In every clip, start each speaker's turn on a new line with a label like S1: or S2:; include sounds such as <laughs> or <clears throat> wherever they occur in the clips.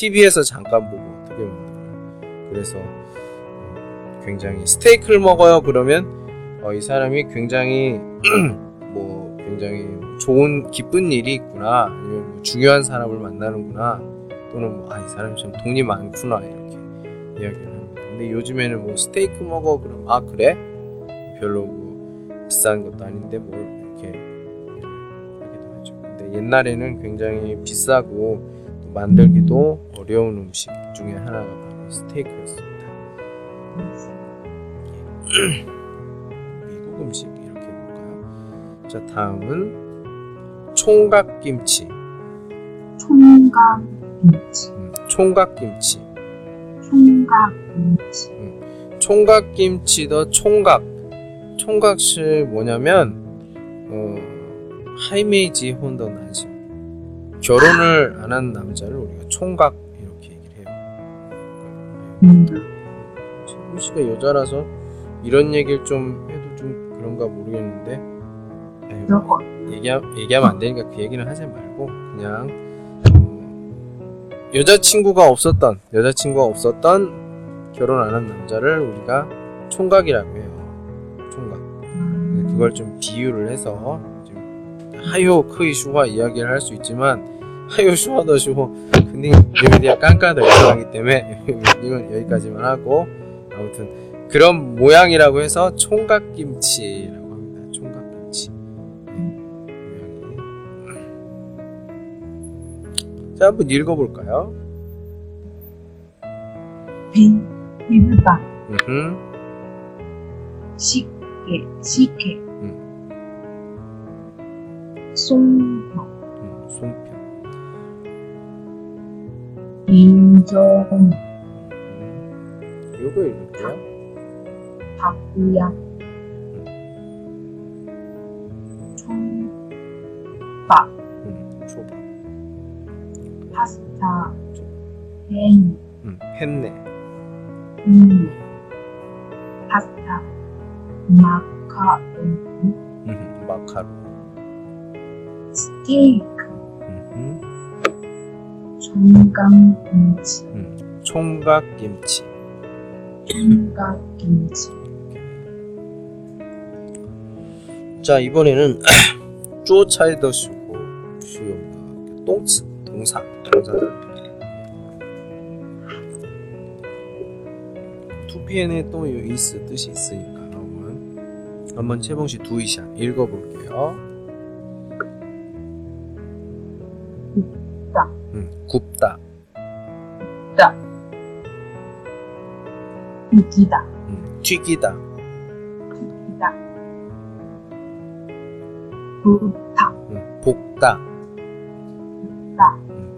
S1: TV에서 잠깐 보고 어떻게 만들어요. 그래서 음, 굉장히 스테이크를 먹어요. 그러면 어, 이 사람이 굉장히 <clears throat> 뭐 굉장히 좋은 기쁜 일이 있구나 아니면 뭐 중요한 사람을 만나는구나 또는 뭐, 아, 이 사람이 참 돈이 많구나 이렇게 이야기를 합니다. 근데 요즘에는 뭐 스테이크 먹어 그럼 아 그래? 별로 뭐 비싼 것도 아닌데 뭘 이렇게 하기도 하죠. 근데 옛날에는 굉장히 비싸고 또 만들기도 어려운 음식 중에 하나가 바로 스테이크였습니다. <clears throat> 미국 음식 이렇게 볼까요? 자 다음은 총각김치.
S2: 총각김치,
S1: 음, 총각김치.
S2: 총각김치,
S1: 총각김치도 총각. 총각이 뭐냐면 어, 하이메이지 혼더 나죠. 결혼을 안 한 남자를 우리가 총각 이렇게 얘기를 해요.
S2: 음,
S1: 최군 씨가 여자라서 이런 얘기를 좀 해도 좀 그런가 모르겠는데 에휴,
S2: 저거,
S1: 얘기하, 얘기하면 안 되니까 그 얘기는 하지 말고 그냥 음, 여자친구가 없었던 여자친구가 없었던 결혼 안 한 남자를 우리가 총각이라고 해요. 총각.
S2: 음,
S1: 그걸 좀 비유를 해서 좀 하요 크이 슈화 이야기를 할 수 있지만 하 <laughs> 요 슈호 근데 여기디야 깐까더 이상하기 때문에 <laughs> 이건 여기까지만 하고 아무튼 그런 모양이라고 해서 총각김치라고 합니다. 총각김치. 네, 모양이. 자 한번 읽어볼까요?
S2: 비, 비빔밥. 식게, 식게, 송편,
S1: 음, 송편
S2: 인정,
S1: 음. 요거 읽을게요.
S2: 밥이야, 총밥,
S1: 음, 초밥.
S2: 파스타, 햄,
S1: 음, 펜네.
S2: 음, 파스타, 마카로니,
S1: 음, 마카롱.
S2: 스테이크,
S1: 음,
S2: 총각김치,
S1: 음, 총각김치.
S2: 총각김치,
S1: 자 이번에는 쪼차이더 슈고 슈용가 똥츠 동사 동사들 투피엔에 또 이스 뜻이 있으니까 한번 한번 채봉씨 두이샤 읽어볼게요.
S2: 굽다.
S1: 음, 굽다.
S2: 다 이기다,
S1: 음, 튀기다.
S2: 이기다, 부타,
S1: 음, 볶다.
S2: 다,
S1: 음,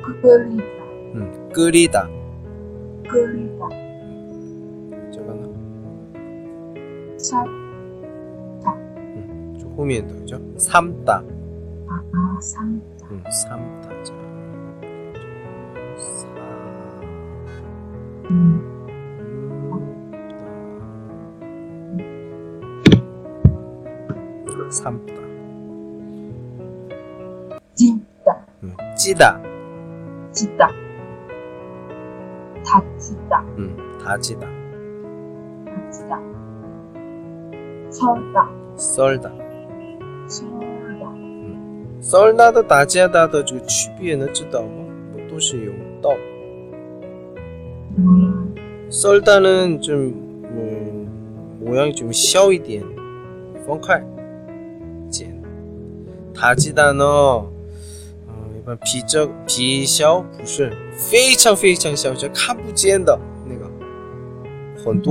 S1: 볶다.
S2: 끓이다,
S1: 음, 끓이다.
S2: 끓이다,
S1: 저거는. 삶다.
S2: 아, 삼다,
S1: 음, 삶다. 자, 삶.
S2: 음,
S1: 삶다.
S2: 찐다,
S1: 음, 찌다.
S2: 찌다, 다치다,
S1: 음, 다지다.
S2: 다치다, 설다,
S1: 썰다.
S2: 설다,
S1: 썰다도 다지하다도 그区别는 知道吗?뭐都是用道.
S2: 음,
S1: 썰다는 좀 음, 모양이 좀 小一点,方块,简. 다지다呢, 어, 일반 비적 比小不是非常非常小就看不见的那个很多